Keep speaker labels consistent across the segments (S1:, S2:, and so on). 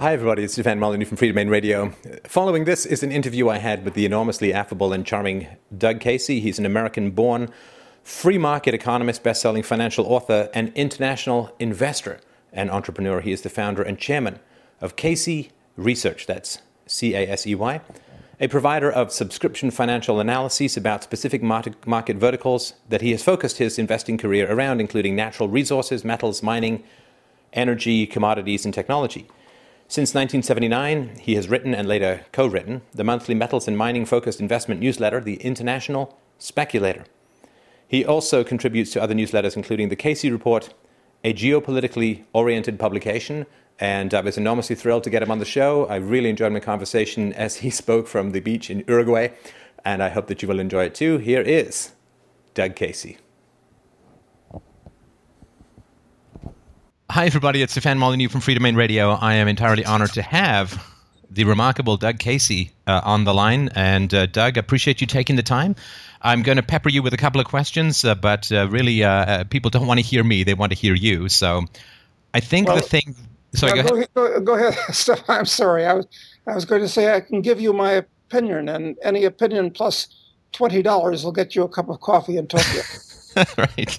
S1: Hi, everybody. It's Stefan Molyneux from Freedomain Radio. Following this is an interview I had with the enormously affable and charming Doug Casey. He's an American born free market economist, best selling financial author, and international investor and entrepreneur. He is the founder and chairman of Casey Research. That's C A S E Y, a provider of subscription financial analyses about specific market verticals that he has focused his investing career around, including natural resources, metals, mining, energy, commodities, and technology. Since 1979, he has written and later co written the monthly metals and mining focused investment newsletter, The International Speculator. He also contributes to other newsletters, including the Casey Report, a geopolitically oriented publication. And I was enormously thrilled to get him on the show. I really enjoyed my conversation as he spoke from the beach in Uruguay, and I hope that you will enjoy it too. Here is Doug Casey. Hi, everybody. It's Stefan Molyneux from Freedomain Radio. I am entirely honored to have the remarkable Doug Casey uh, on the line. And uh, Doug, appreciate you taking the time. I'm going to pepper you with a couple of questions, uh, but uh, really, uh, uh, people don't want to hear me; they want to hear you. So, I think well, the thing.
S2: Sorry, go, go, ahead. Go, go ahead, Stefan. I'm sorry. I was I was going to say I can give you my opinion, and any opinion plus twenty dollars will get you a cup of coffee in Tokyo.
S1: right.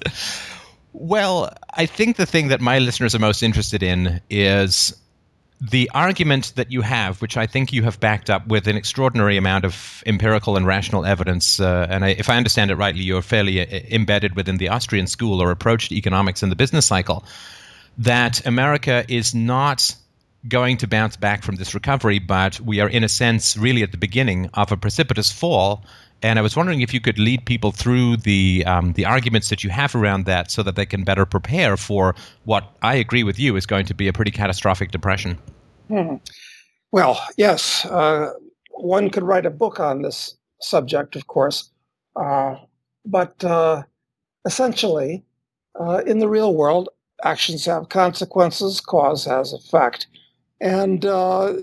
S1: Well, I think the thing that my listeners are most interested in is the argument that you have, which I think you have backed up with an extraordinary amount of empirical and rational evidence. Uh, and I, if I understand it rightly, you're fairly uh, embedded within the Austrian school or approach to economics and the business cycle. That America is not going to bounce back from this recovery, but we are, in a sense, really at the beginning of a precipitous fall and I was wondering if you could lead people through the um, the arguments that you have around that, so that they can better prepare for what I agree with you is going to be a pretty catastrophic depression.
S2: Hmm. Well, yes, uh, one could write a book on this subject, of course, uh, but uh, essentially, uh, in the real world, actions have consequences, cause has effect, and uh,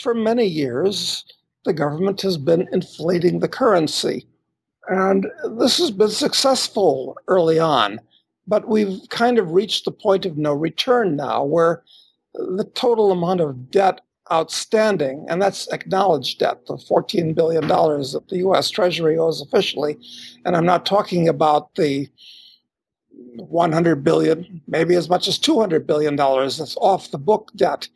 S2: for many years the government has been inflating the currency. And this has been successful early on, but we've kind of reached the point of no return now where the total amount of debt outstanding, and that's acknowledged debt, the $14 billion that the US Treasury owes officially. And I'm not talking about the 100 billion, maybe as much as 200 billion dollars that's off the book debt.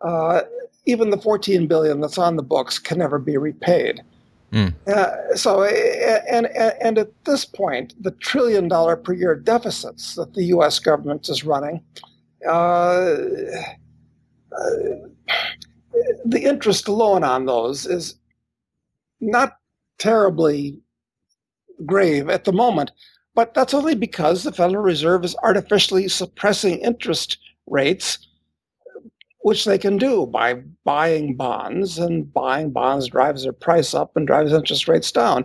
S2: Uh, even the 14 billion that's on the books can never be repaid. Mm. Uh, so, and, and at this point, the trillion dollar per year deficits that the U.S. government is running, uh, uh, the interest alone on those is not terribly grave at the moment. But that's only because the Federal Reserve is artificially suppressing interest rates which they can do by buying bonds, and buying bonds drives their price up and drives interest rates down.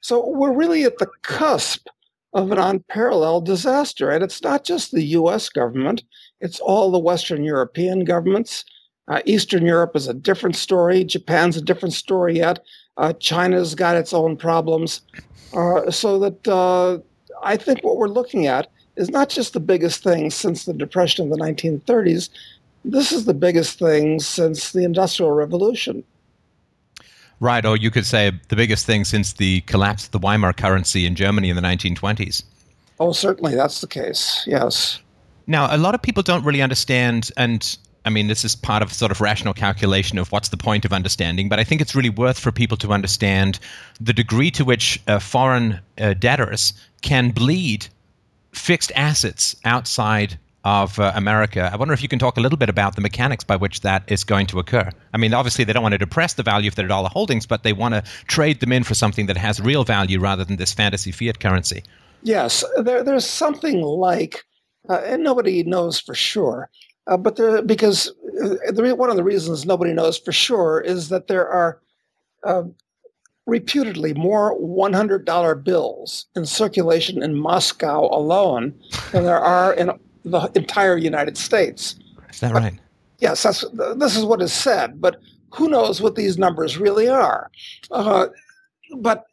S2: So we're really at the cusp of an unparalleled disaster. And it's not just the US government, it's all the Western European governments. Uh, Eastern Europe is a different story. Japan's a different story yet. Uh, China's got its own problems. Uh, so that uh, I think what we're looking at is not just the biggest thing since the Depression of the 1930s, this is the biggest thing since the Industrial Revolution.
S1: Right, or you could say the biggest thing since the collapse of the Weimar currency in Germany in the 1920s.
S2: Oh, certainly that's the case, yes.
S1: Now, a lot of people don't really understand, and I mean, this is part of sort of rational calculation of what's the point of understanding, but I think it's really worth for people to understand the degree to which uh, foreign uh, debtors can bleed fixed assets outside of uh, America. I wonder if you can talk a little bit about the mechanics by which that is going to occur. I mean, obviously, they don't want to depress the value of their dollar holdings, but they want to trade them in for something that has real value rather than this fantasy fiat currency.
S2: Yes, there, there's something like, uh, and nobody knows for sure, uh, but there, because uh, the, one of the reasons nobody knows for sure is that there are uh, reputedly more $100 bills in circulation in Moscow alone than there are in the entire United States.
S1: Is that right?
S2: Yes, that's, this is what is said, but who knows what these numbers really are? Uh, but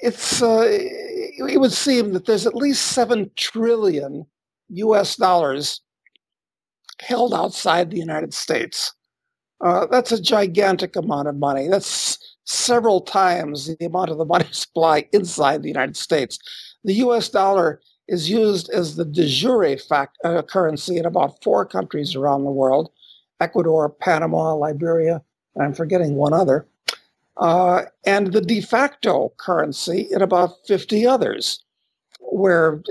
S2: it's uh, it would seem that there's at least seven trillion U.S. dollars held outside the United States. Uh, that's a gigantic amount of money. That's several times the amount of the money supply inside the United States. The US dollar is used as the de jure fact, uh, currency in about four countries around the world Ecuador, Panama, Liberia, and I'm forgetting one other, uh, and the de facto currency in about 50 others, where,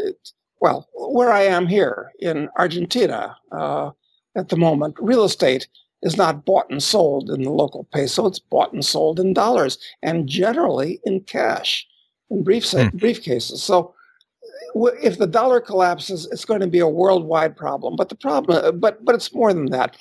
S2: well, where I am here in Argentina uh, at the moment, real estate is not bought and sold in the local peso, it's bought and sold in dollars and generally in cash in brief, hmm. briefcases. So if the dollar collapses, it's going to be a worldwide problem. But the problem, but but it's more than that.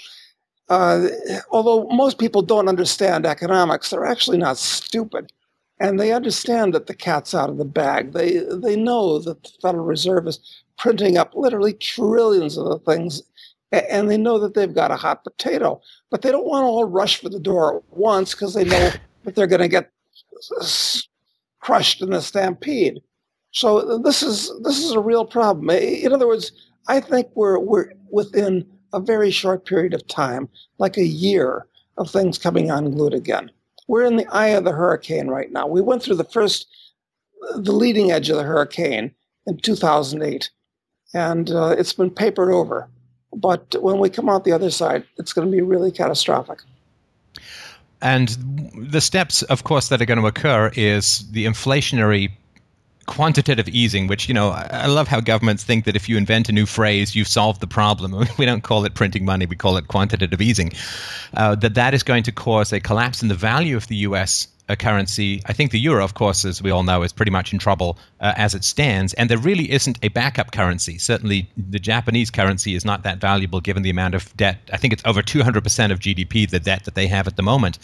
S2: Uh, although most people don't understand economics, they're actually not stupid, and they understand that the cat's out of the bag. They they know that the Federal Reserve is printing up literally trillions of the things, and they know that they've got a hot potato. But they don't want to all rush for the door at once because they know that they're going to get crushed in the stampede. So this is this is a real problem. In other words, I think we're we're within a very short period of time, like a year, of things coming unglued again. We're in the eye of the hurricane right now. We went through the first, the leading edge of the hurricane in 2008, and uh, it's been papered over. But when we come out the other side, it's going to be really catastrophic.
S1: And the steps, of course, that are going to occur is the inflationary quantitative easing, which, you know, I love how governments think that if you invent a new phrase, you've solved the problem. We don't call it printing money, we call it quantitative easing. Uh, that that is going to cause a collapse in the value of the U.S. Uh, currency. I think the euro, of course, as we all know, is pretty much in trouble uh, as it stands. And there really isn't a backup currency. Certainly, the Japanese currency is not that valuable given the amount of debt. I think it's over 200% of GDP, the debt that they have at the moment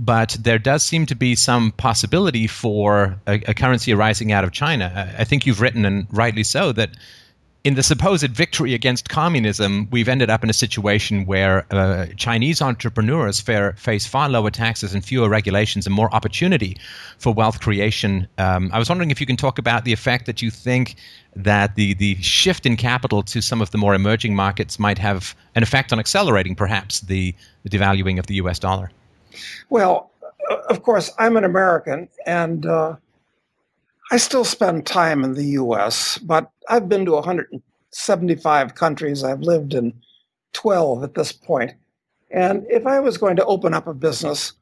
S1: but there does seem to be some possibility for a, a currency arising out of China. I think you've written, and rightly so, that in the supposed victory against communism, we've ended up in a situation where uh, Chinese entrepreneurs fare, face far lower taxes and fewer regulations and more opportunity for wealth creation. Um, I was wondering if you can talk about the effect that you think that the, the shift in capital to some of the more emerging markets might have an effect on accelerating perhaps the, the devaluing of the US dollar.
S2: Well, of course, I'm an American, and uh, I still spend time in the U.S., but I've been to 175 countries. I've lived in 12 at this point. And if I was going to open up a business,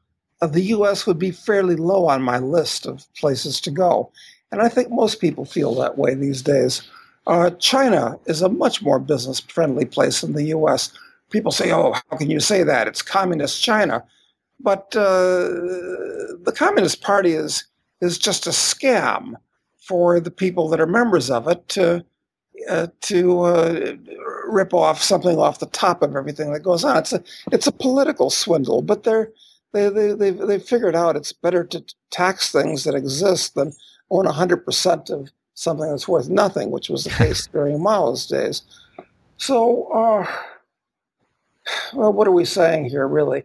S2: uh, the U.S. would be fairly low on my list of places to go. And I think most people feel that way these days. Uh, China is a much more business friendly place than the U.S. People say, oh, how can you say that? It's communist China. But uh, the Communist Party is is just a scam for the people that are members of it to uh, to uh, rip off something off the top of everything that goes on. It's a it's a political swindle, but they're they they they they figured out it's better to tax things that exist than own hundred percent of something that's worth nothing, which was the case during Mao's days. So, uh, well, what are we saying here, really?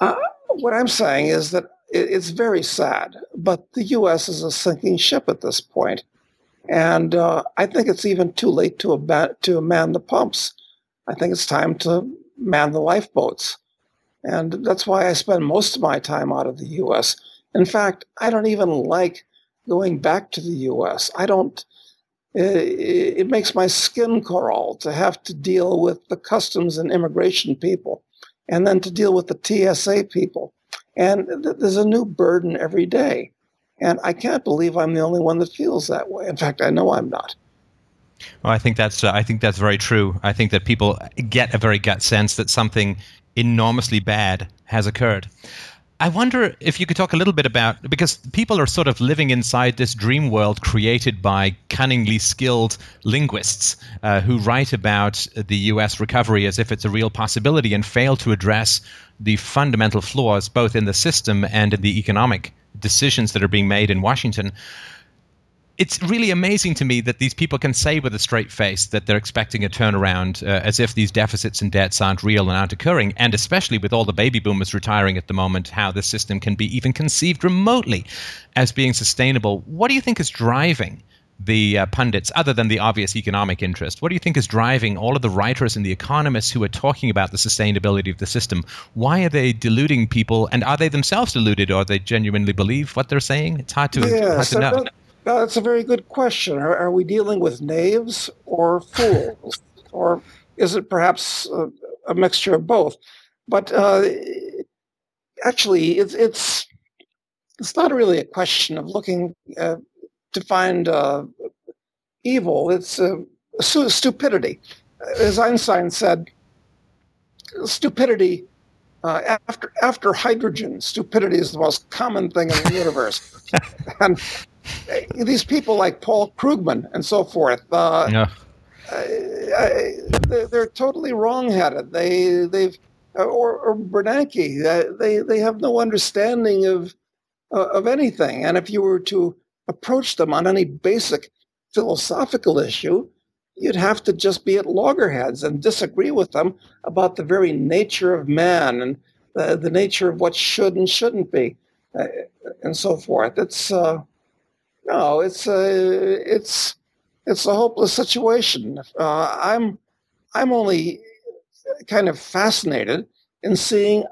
S2: Uh, what I'm saying is that it's very sad, but the U.S. is a sinking ship at this point, and uh, I think it's even too late to ab- to man the pumps. I think it's time to man the lifeboats, and that's why I spend most of my time out of the U.S. In fact, I don't even like going back to the U.S. I don't. It, it makes my skin crawl to have to deal with the customs and immigration people and then to deal with the TSA people. And th- there's a new burden every day. And I can't believe I'm the only one that feels that way. In fact, I know I'm not.
S1: Well, I think that's uh, I think that's very true. I think that people get a very gut sense that something enormously bad has occurred. I wonder if you could talk a little bit about because people are sort of living inside this dream world created by cunningly skilled linguists uh, who write about the U.S. recovery as if it's a real possibility and fail to address the fundamental flaws both in the system and in the economic decisions that are being made in Washington it's really amazing to me that these people can say with a straight face that they're expecting a turnaround uh, as if these deficits and debts aren't real and aren't occurring. And especially with all the baby boomers retiring at the moment, how this system can be even conceived remotely as being sustainable. What do you think is driving the uh, pundits, other than the obvious economic interest? What do you think is driving all of the writers and the economists who are talking about the sustainability of the system? Why are they deluding people, and are they themselves deluded, or do they genuinely believe what they're saying? It's hard to, yes, hard to know. That,
S2: that's a very good question. Are, are, we dealing with knaves or fools, or is it perhaps a, a mixture of both? But uh, actually, it's it's it's not really a question of looking uh, to find uh, evil. It's uh, stupidity. As Einstein said, stupidity uh, after after hydrogen, stupidity is the most common thing in the universe. and uh, these people like Paul Krugman and so forth, uh, yeah. they're, they're, totally wrongheaded. They they've or, or Bernanke, they they have no understanding of uh, of anything. And if you were to approach them on any basic philosophical issue, you'd have to just be at loggerheads and disagree with them about the very nature of man and the, the nature of what should and shouldn't be, uh, and so forth. It's uh, no, it's a it's it's a hopeless situation. Uh, I'm I'm only kind of fascinated in seeing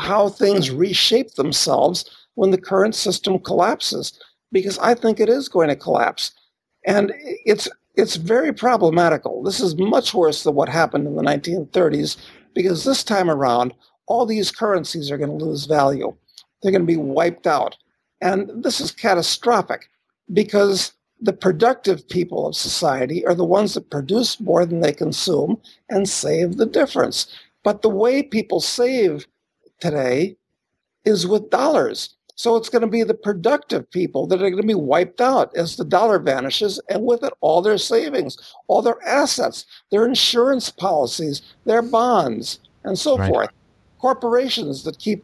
S2: how things reshape themselves when the current system collapses, because I think it is going to collapse. And it's it's very problematical. This is much worse than what happened in the 1930s, because this time around, all these currencies are going to lose value. They're going to be wiped out. And this is catastrophic because the productive people of society are the ones that produce more than they consume and save the difference. But the way people save today is with dollars. So it's going to be the productive people that are going to be wiped out as the dollar vanishes, and with it, all their savings, all their assets, their insurance policies, their bonds, and so right. forth. Corporations that keep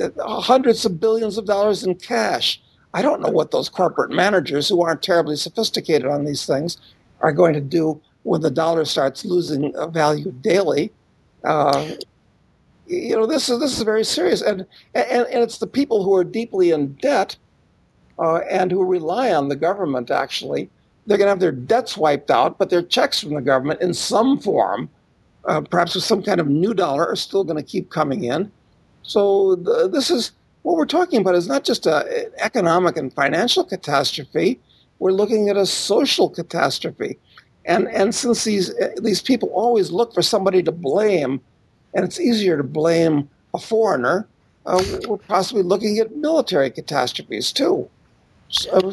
S2: uh, hundreds of billions of dollars in cash. I don't know what those corporate managers who aren't terribly sophisticated on these things are going to do when the dollar starts losing value daily. Uh, you know, this is this is very serious, and and, and it's the people who are deeply in debt uh, and who rely on the government. Actually, they're going to have their debts wiped out, but their checks from the government in some form, uh, perhaps with some kind of new dollar, are still going to keep coming in. So the, this is what we're talking about is not just an economic and financial catastrophe. We're looking at a social catastrophe, and and since these these people always look for somebody to blame and it's easier to blame a foreigner. Uh, we're possibly looking at military catastrophes too. So,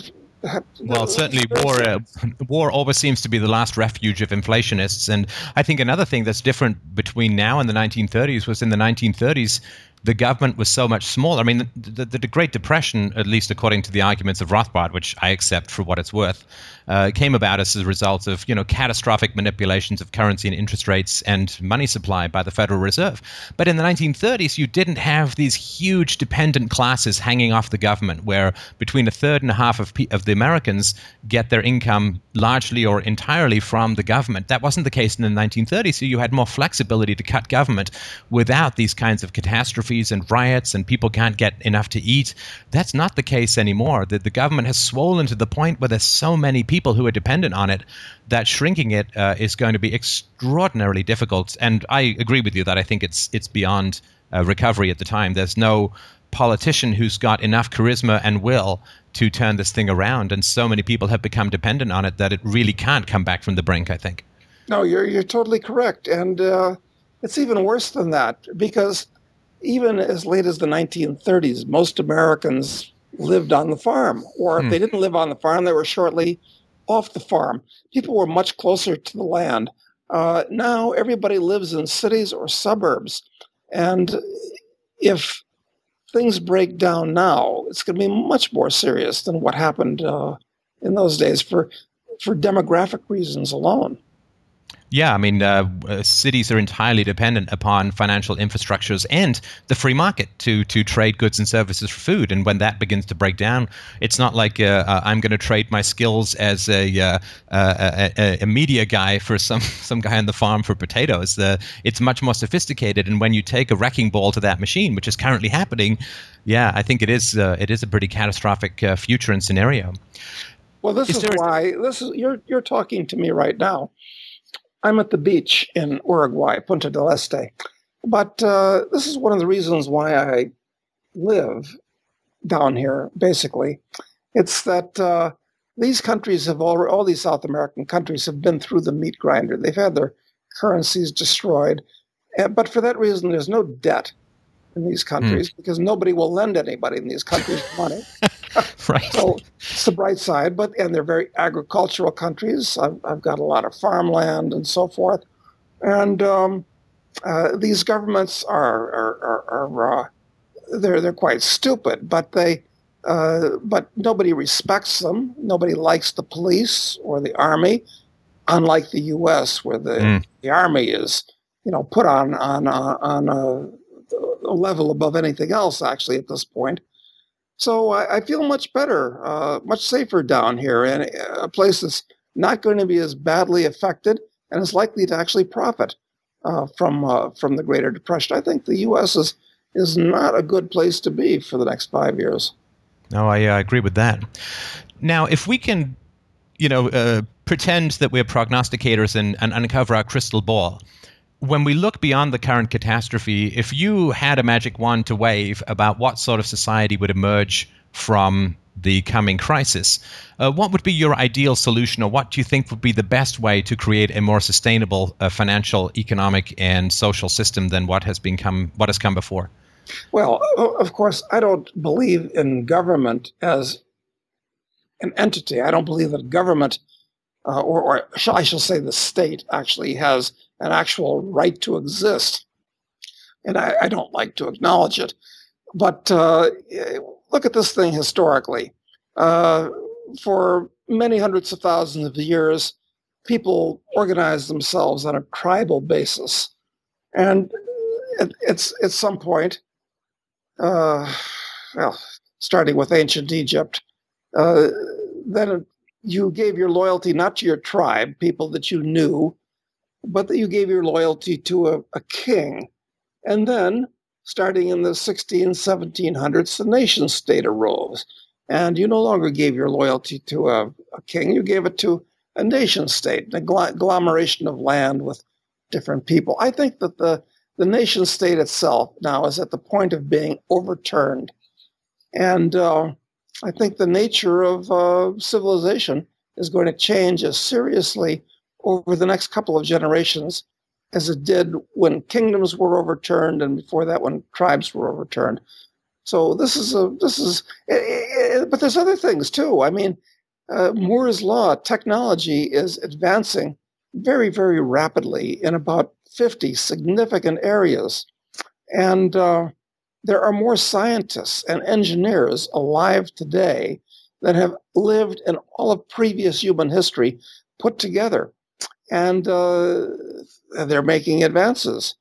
S1: well, certainly war uh, war always seems to be the last refuge of inflationists, and I think another thing that's different between now and the 1930s was in the 1930s the government was so much smaller. I mean, the, the, the, Great Depression, at least according to the arguments of Rothbard, which I accept for what it's worth, uh, came about as a result of you know catastrophic manipulations of currency and interest rates and money supply by the Federal Reserve. But in the 1930s, you didn't have these huge dependent classes hanging off the government, where between a third and a half of, of the Americans get their income largely or entirely from the government. That wasn't the case in the 1930s. So you had more flexibility to cut government without these kinds of catastrophes and riots and people can't get enough to eat. That's not the case anymore. The, the government has swollen to the point where there's so many people who are dependent on it that shrinking it uh, is going to be extraordinarily difficult. And I agree with you that I think it's it's beyond uh, recovery at the time. There's no politician who's got enough charisma and will to turn this thing around. And so many people have become dependent on it that it really can't come back from the brink, I think.
S2: No, you're, you're totally correct. And uh, it's even worse than that because even as late as the 1930s, most Americans lived on the farm. Or if hmm. they didn't live on the farm, they were shortly off the farm. People were much closer to the land. Uh, now everybody lives in cities or suburbs. And if things break down now, it's going to be much more serious than what happened uh, in those days for for demographic reasons alone.
S1: Yeah, I mean, uh, uh, cities are entirely dependent upon financial infrastructures and the free market to to trade goods and services for food. And when that begins to break down, it's not like uh, uh I'm going to trade my skills as a, uh, a, a, media guy for some some guy on the farm for potatoes. it's much more sophisticated. And when you take a wrecking ball to that machine, which is currently happening, yeah, I think it is it is a pretty catastrophic future and scenario.
S2: Well, this is, is why this is you're you're talking to me right now. I'm at the beach in Uruguay, Punta del Este, but uh, this is one of the reasons why I live down here. Basically, it's that uh, these countries have all all these South American countries have been through the meat grinder. They've had their currencies destroyed, but for that reason, there's no debt in these countries mm. because nobody will lend anybody in these countries money.
S1: right.
S2: So it's the bright side, but and they're very agricultural countries. I've, I've got a lot of farmland and so forth, and um, uh, these governments are are, are, are uh, they're they're quite stupid, but they. Uh, but nobody respects them. Nobody likes the police or the army, unlike the U.S., where the, mm. the army is, you know, put on on uh, on a level above anything else, actually, at this point. So I, I feel much better, uh, much safer down here, and a place that's not going to be as badly affected and is likely to actually profit uh, from uh, from the Greater Depression. I think the U.S. is is not a good place to be for the next five years.
S1: No, I uh, agree with that. Now, if we can, you know, uh, pretend that we're prognosticators and, and uncover our crystal ball, when we look beyond the current catastrophe, if you had a magic wand to wave about what sort of society would emerge from the coming crisis, uh, what would be your ideal solution, or what do you think would be the best way to create a more sustainable uh, financial, economic, and social system than what has been come, what has come before?
S2: Well, of course, I don't believe in government as an entity. I don't believe that government, uh, or, or I shall say, the state actually has an actual right to exist. And I, I don't like to acknowledge it. But uh, look at this thing historically. Uh, for many hundreds of thousands of years, people organized themselves on a tribal basis. And it's, at some point, uh, well, starting with ancient Egypt, uh, then you gave your loyalty not to your tribe, people that you knew, but that you gave your loyalty to a, a king. And then, starting in the 16, 1700s, the nation state arose. And you no longer gave your loyalty to a, a king, you gave it to a nation state, an agglomeration of land with different people. I think that the, the nation state itself now is at the point of being overturned. And uh, I think the nature of uh, civilization is going to change as seriously over the next couple of generations as it did when kingdoms were overturned and before that when tribes were overturned. So this is a this is, eh, eh, eh, but there's other things too. I mean, uh, Moore's law technology is advancing very very rapidly in about 50 significant areas, and uh, there are more scientists and engineers alive today than have lived in all of previous human history put together and uh, they're making advances.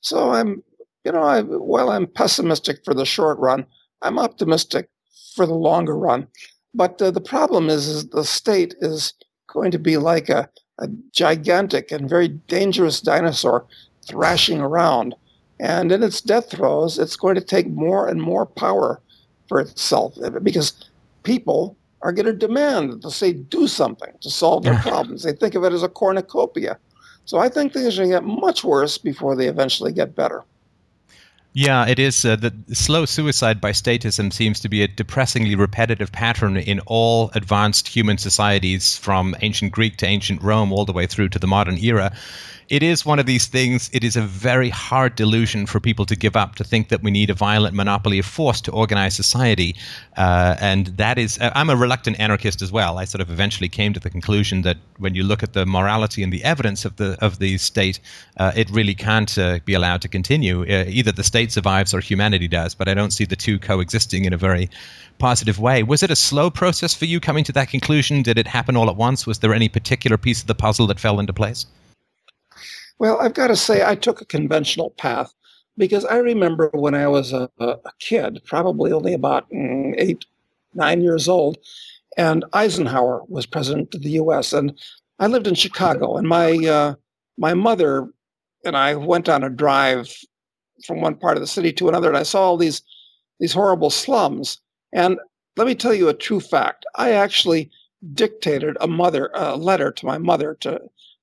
S2: So I'm, you know, I, while I'm pessimistic for the short run, I'm optimistic for the longer run. But uh, the problem is, is the state is going to be like a, a gigantic and very dangerous dinosaur thrashing around. And in its death throes, it's going to take more and more power for itself because people are going to demand that the state do something to solve their problems. They think of it as a cornucopia. So I think things are going to get much worse before they eventually get better.
S1: Yeah, it is. Uh, the slow suicide by statism seems to be a depressingly repetitive pattern in all advanced human societies from ancient Greek to ancient Rome all the way through to the modern era it is one of these things. It is a very hard delusion for people to give up to think that we need a violent monopoly of force to organize society. Uh, and that is, uh, I'm a reluctant anarchist as well. I sort of eventually came to the conclusion that when you look at the morality and the evidence of the of the state, uh, it really can't uh, be allowed to continue. Uh, either the state survives or humanity does. But I don't see the two coexisting in a very positive way. Was it a slow process for you coming to that conclusion? Did it happen all at once? Was there any particular piece of the puzzle that fell into place?
S2: Well, I've got to say, I took a conventional path because I remember when I was a, a kid, probably only about mm, eight, nine years old, and Eisenhower was president of the U.S. and I lived in Chicago, and my uh, my mother and I went on a drive from one part of the city to another, and I saw all these these horrible slums. And let me tell you a true fact: I actually dictated a mother a letter to my mother to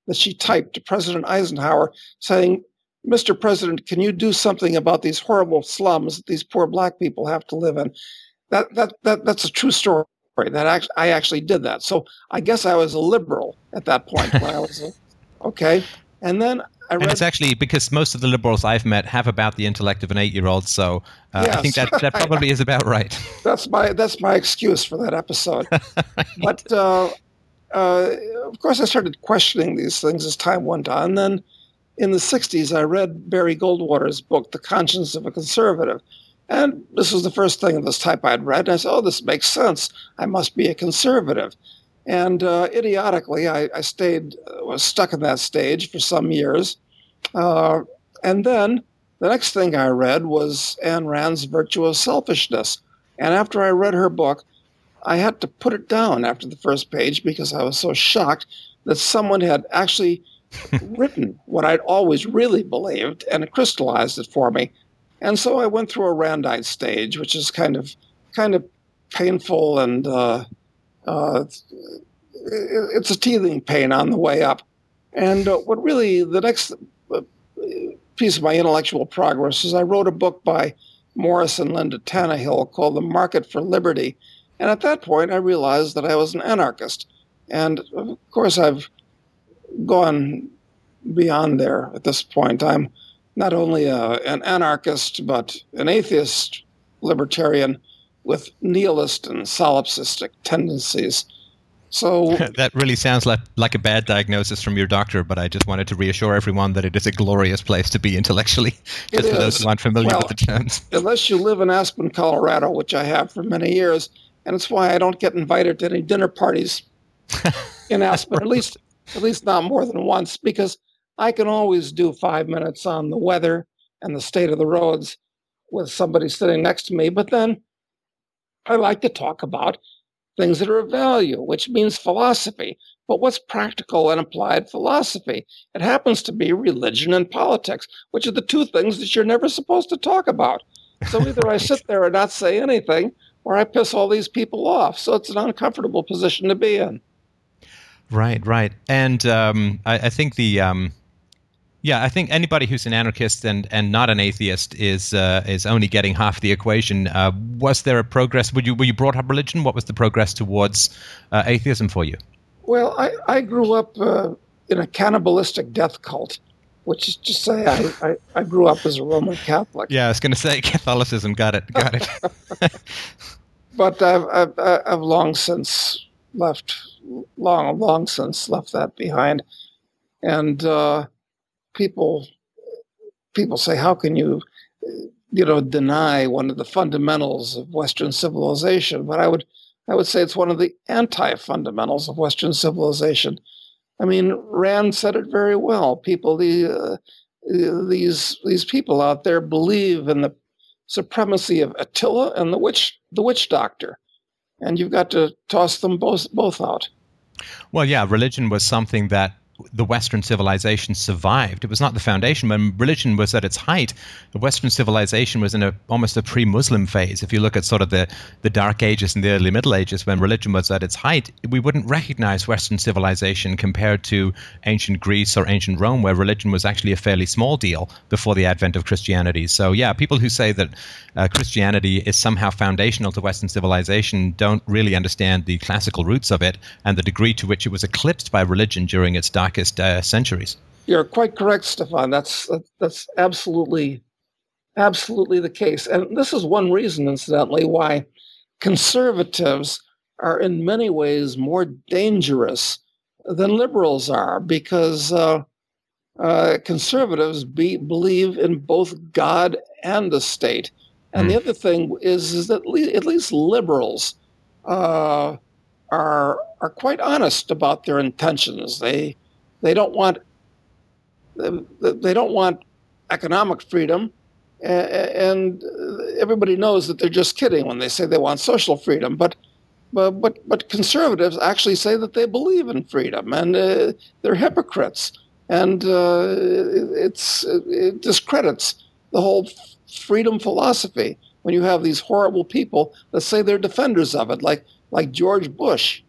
S2: that she typed to President Eisenhower saying, "Mr. President, can you do something about these horrible slums that these poor black people have to live in?" That that that that's a true story. That actually, I actually did that. So I guess I was a liberal at that point when I was a, okay. And then I read,
S1: and it's actually because most of the liberals I've met have about the intellect of an eight-year-old. So uh, yes. I think that that probably is about right.
S2: That's my that's my excuse for that episode. but uh, uh, of course, I started questioning these things as time went on. And then in the '60s, I read Barry Goldwater's book, The Conscience of a Conservative. And this was the first thing of this type I'd read. And I said, oh, this makes sense. I must be a conservative. And uh, idiotically, I, I, stayed, uh, was stuck in that stage for some years. Uh, and then the next thing I read was Ayn Rand's Virtue of Selfishness. And after I read her book, I had to put it down after the first page because I was so shocked that someone had actually written what I'd always really believed and it crystallized it for me. And so I went through a Randite stage, which is kind of kind of painful and uh, uh, it's a teething pain on the way up. And uh, what really the next uh, piece of my intellectual progress is I wrote a book by Morris and Linda Tannehill called The Market for Liberty. And at that point, I realized that I was an anarchist. And of course, I've gone beyond there at this point. I'm not only a, an anarchist, but an atheist libertarian with nihilist and solipsistic tendencies. So
S1: that really sounds like like a bad diagnosis from your doctor, but I just wanted to reassure everyone that it is a glorious place to be intellectually. Just for those who aren't familiar well, with the terms.
S2: Unless you live in Aspen, Colorado, which I have for many years, and it's why I don't get invited to any dinner parties in Aspen. At least, at least not more than once, because I can always do five minutes on the weather and the state of the roads with somebody sitting next to me. But then I like to talk about things that are of value, which means philosophy. But what's practical and applied philosophy? It happens to be religion and politics, which are the two things that you're never supposed to talk about. So either right. I sit there and not say anything, or I piss all these people off. So it's an uncomfortable position to be in.
S1: Right, right. And um, I, I, think the. Um yeah, I think anybody who's an anarchist and, and not an atheist is uh, is only getting half the equation. Uh, was there a progress? Were you were you brought up religion? What was the progress towards uh, atheism for you?
S2: Well, I, I grew up uh, in a cannibalistic death cult, which is to say, I, I, I grew up as a Roman Catholic.
S1: Yeah, I was going to say Catholicism. Got it. Got it.
S2: but I've, I've I've long since left, long long since left that behind, and uh, people people say, how can you, you know, deny one of the fundamentals of Western civilization? But I would I would say it's one of the anti-fundamentals of Western civilization. I mean, Rand said it very well. People, the, uh, these these people out there believe in the supremacy of Attila and the witch the witch doctor, and you've got to toss them both both out.
S1: Well, yeah, religion was something that the Western civilization survived. It was not the foundation. When religion was at its height, the Western civilization was in a almost a pre-Muslim phase. If you look at sort of the, the Dark Ages and the early Middle Ages, when religion was at its height, we wouldn't recognize Western civilization compared to ancient Greece or ancient Rome, where religion was actually a fairly small deal before the advent of Christianity. So, yeah, people who say that uh, Christianity is somehow foundational to Western civilization don't really understand the classical roots of it and the degree to which it was eclipsed by religion during its dark uh, centuries.
S2: You're quite correct, Stefan. That's that's absolutely absolutely the case, and this is one reason, incidentally, why conservatives are in many ways more dangerous than liberals are, because uh, uh, conservatives be, believe in both God and the state. And mm. the hmm. other thing is, is that le- at least liberals uh, are are quite honest about their intentions. They they don't want they don't want economic freedom, and everybody knows that they're just kidding when they say they want social freedom. But but but, but conservatives actually say that they believe in freedom, and uh, they're hypocrites. And uh, it's it discredits the whole freedom philosophy when you have these horrible people that say they're defenders of it, like like George Bush.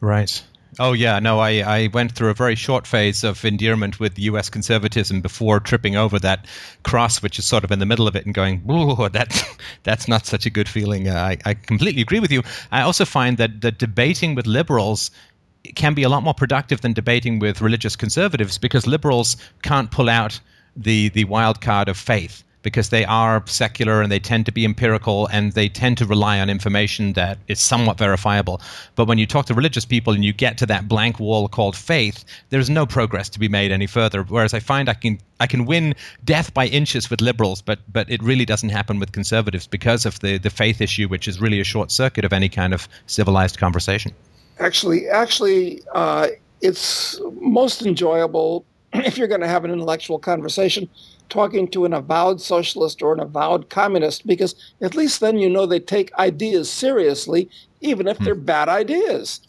S1: Right. Oh yeah, no, I, I went through a very short phase of endearment with U.S. conservatism before tripping over that cross, which is sort of in the middle of it, and going, "Ooh, that that's not such a good feeling." Uh, I, I completely agree with you. I also find that that debating with liberals can be a lot more productive than debating with religious conservatives because liberals can't pull out the the wild card of faith because they are secular and they tend to be empirical and they tend to rely on information that is somewhat verifiable. But when you talk to religious people and you get to that blank wall called faith, there's no progress to be made any further. Whereas I find I can I can win death by inches with liberals, but but it really doesn't happen with conservatives because of the the faith issue, which is really a short circuit of any kind of civilized conversation.
S2: Actually, actually, uh, it's most enjoyable if you're going to have an intellectual conversation talking to an avowed socialist or an avowed communist because at least then you know they take ideas seriously even if they're hmm. bad ideas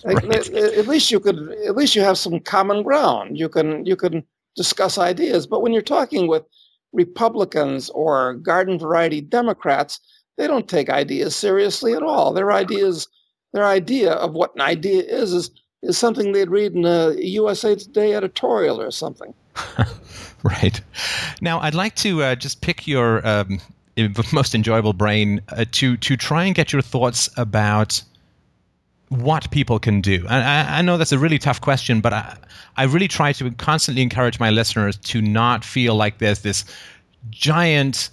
S2: right. at, at, least you could at least you have some common ground you can you can discuss ideas but when you're talking with republicans or garden variety democrats they don't take ideas seriously at all their ideas their idea of what an idea is is is something they'd read in a usa today editorial or something
S1: right. Now, I'd like to uh, just pick your um, most enjoyable brain uh, to to try and get your thoughts about what people can do. And I, I, know that's a really tough question, but I, I really try to constantly encourage my listeners to not feel like there's this giant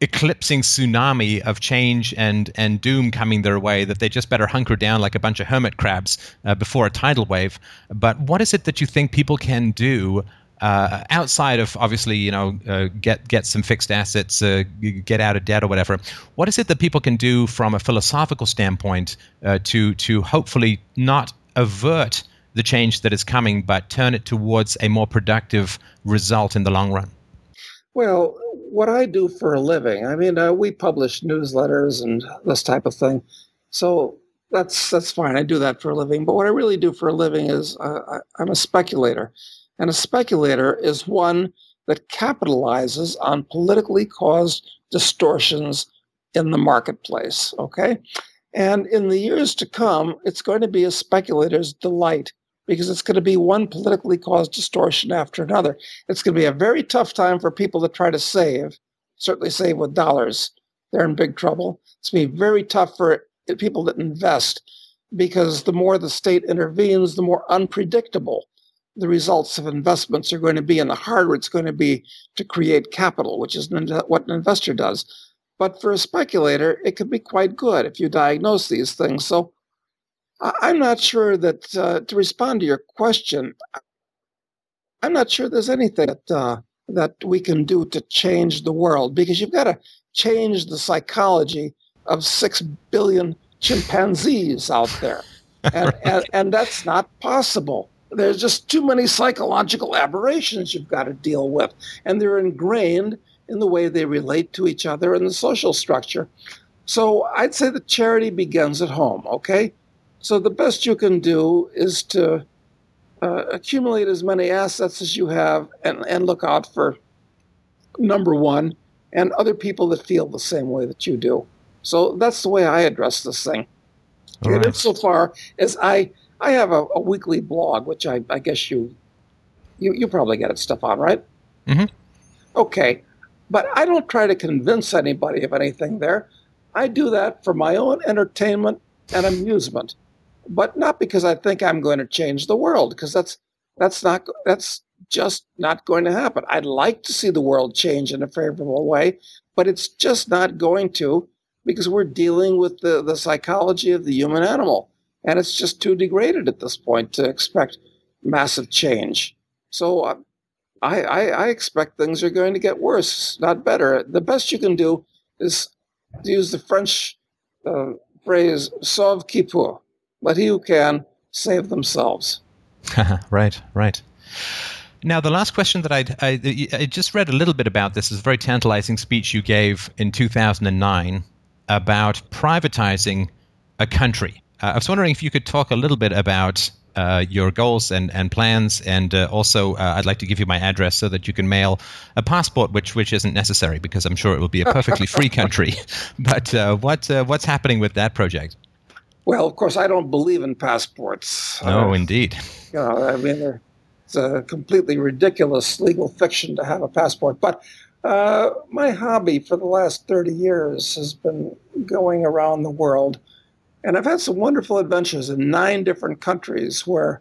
S1: eclipsing tsunami of change and and doom coming their way that they just better hunker down like a bunch of hermit crabs uh, before a tidal wave. But what is it that you think people can do uh, outside of obviously you know uh, get get some fixed assets, uh, get out of debt or whatever, what is it that people can do from a philosophical standpoint uh, to to hopefully not avert the change that is coming, but turn it towards a more productive result in the long run?
S2: Well, what I do for a living, I mean, uh, we publish newsletters and this type of thing, so that's that's fine. I do that for a living. But what I really do for a living is uh, I'm a speculator. And a speculator is one that capitalizes on politically caused distortions in the marketplace. Okay. And in the years to come, it's going to be a speculator's delight because it's going to be one politically caused distortion after another. It's going to be a very tough time for people that try to save, certainly save with dollars. They're in big trouble. It's going to be very tough for people that invest because the more the state intervenes, the more unpredictable the results of investments are going to be and the harder it's going to be to create capital, which is what an investor does. But for a speculator, it can be quite good if you diagnose these things. So I'm not sure that, uh, to respond to your question, I'm not sure there's anything that, uh, that we can do to change the world because you've got to change the psychology of six billion chimpanzees out there. And, and, and that's not possible there's just too many psychological aberrations you've got to deal with, and they're ingrained in the way they relate to each other and the social structure. So I'd say the charity begins at home, okay? So the best you can do is to uh, accumulate as many assets as you have and, and look out for number one and other people that feel the same way that you do. So that's the way I address this thing. All and right. insofar as I I have a, a weekly blog, which I, I, guess you, you you probably get it stuff on, right?
S1: Mm-hmm.
S2: Okay, but I don't try to convince anybody of anything there. I do that for my own entertainment and amusement, but not because I think I'm going to change the world, because that's that's not that's just not going to happen. I'd like to see the world change in a favorable way, but it's just not going to because we're dealing with the, the psychology of the human animal. And it's just too degraded at this point to expect massive change. So uh, I, I, I, expect things are going to get worse, not better. The best you can do is to use the French uh, phrase "sauve qui peut," let he who can save themselves.
S1: right, right. Now, the last question that I'd, I, I just read a little bit about this is a very tantalizing speech you gave in 2009 about privatizing a country. Uh, I was wondering if you could talk a little bit about uh, your goals and, and plans, and uh, also uh, I'd like to give you my address so that you can mail a passport, which which isn't necessary because I'm sure it will be a perfectly free country. But uh, what uh, what's happening with that project?
S2: Well, of course, I don't believe in passports.
S1: No, uh, indeed.
S2: You know, I mean, it's a completely ridiculous legal fiction to have a passport. But uh, my hobby for the last 30 years has been going around the world. And I've had some wonderful adventures in nine different countries where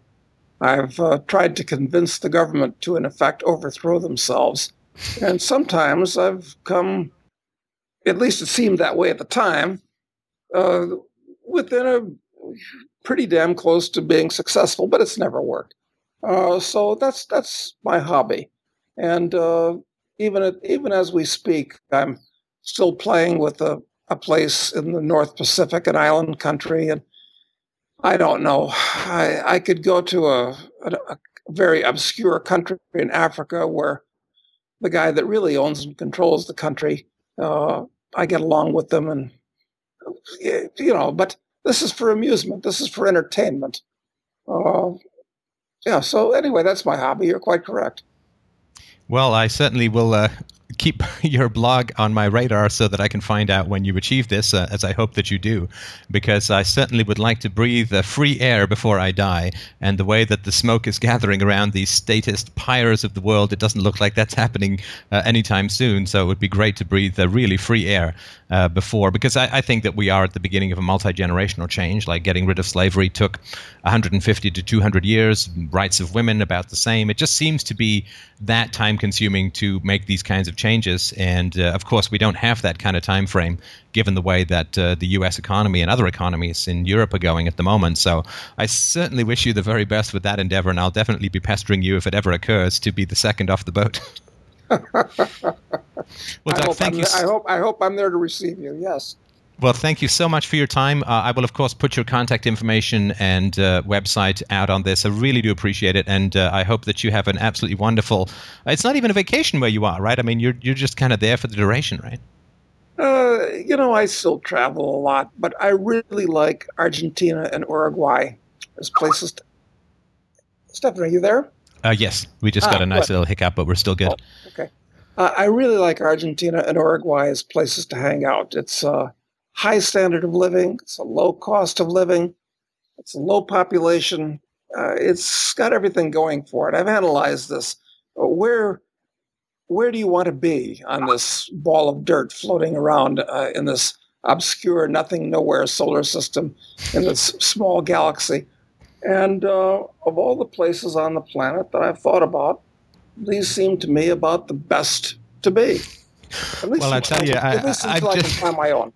S2: I've uh, tried to convince the government to, in effect, overthrow themselves. And sometimes I've come, at least it seemed that way at the time, uh, within a pretty damn close to being successful, but it's never worked. Uh, so that's that's my hobby, and uh, even at, even as we speak, I'm still playing with a, a place in the North Pacific, an island country, and I don't know. I I could go to a, a, a very obscure country in Africa where the guy that really owns and controls the country, uh, I get along with them, and you know, but this is for amusement. This is for entertainment. Uh, yeah. So anyway, that's my hobby. You're quite correct.
S1: Well, I certainly will uh, keep your blog on my radar so that I can find out when you achieve this, uh, as I hope that you do, because I certainly would like to breathe uh, free air before I die. And the way that the smoke is gathering around these statist pyres of the world, it doesn't look like that's happening uh, anytime soon. So it would be great to breathe really free air uh, before, because I, I, think that we are at the beginning of a multi generational change. Like getting rid of slavery took 150 to 200 years, rights of women about the same. It just seems to be that time consuming to make these kinds of changes. And uh, of course, we don't have that kind of time frame given the way that uh, the U.S. economy and other economies in Europe are going at the moment. So I certainly wish you the very best with that endeavor, and I'll definitely be pestering you if it ever occurs to be the second off the boat.
S2: well, Doug, thank I'm, you. I hope I hope I'm there to receive you. Yes.
S1: Well, thank you so much for your time. Uh, I will, of course, put your contact information and uh, website out on this. I really do appreciate it, and uh, I hope that you have an absolutely wonderful. It's not even a vacation where you are, right? I mean, you're you're just kind of there for the duration, right?
S2: Uh, you know, I still travel a lot, but I really like Argentina and Uruguay as places. To... Stefan, are you there?
S1: Uh, yes, we just ah, got a nice good. little hiccup, but we're still good.
S2: Oh, okay. Uh, I really like Argentina and Uruguay as places to hang out. It's uh, high standard of living. It's a low cost of living. It's a low population. Uh, it's got everything going for it. I've analyzed this. Where where do you want to be on this ball of dirt floating around uh, in this obscure, nothing, nowhere solar system in this small galaxy? And uh, of all the places on the planet that I've thought about, these seem to me about the best to be.
S1: well, I tell you, I,
S2: I, I, just, I can find my own.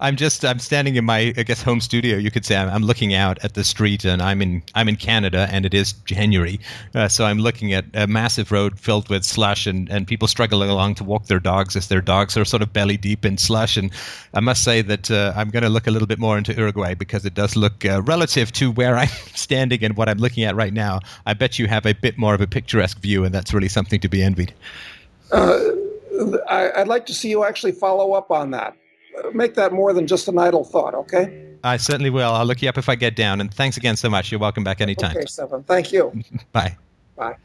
S1: I'm just I'm standing in my I guess home studio. You could say I'm, I'm looking out at the street, and I'm in I'm in Canada, and it is January, uh, so I'm looking at a massive road filled with slush, and and people struggling along to walk their dogs as their dogs are sort of belly deep in slush. And I must say that uh, I'm going to look a little bit more into Uruguay because it does look uh, relative to where I'm standing and what I'm looking at right now. I bet you have a bit more of a picturesque view, and that's really something to be envied.
S2: Uh, I, I'd like to see you actually follow up on that make that more than just an idle thought, okay?
S1: I certainly will. I'll look you up if I get down. And thanks again so much. You're welcome back anytime.
S2: Okay, Stefan. Thank you.
S1: Bye.
S2: Bye.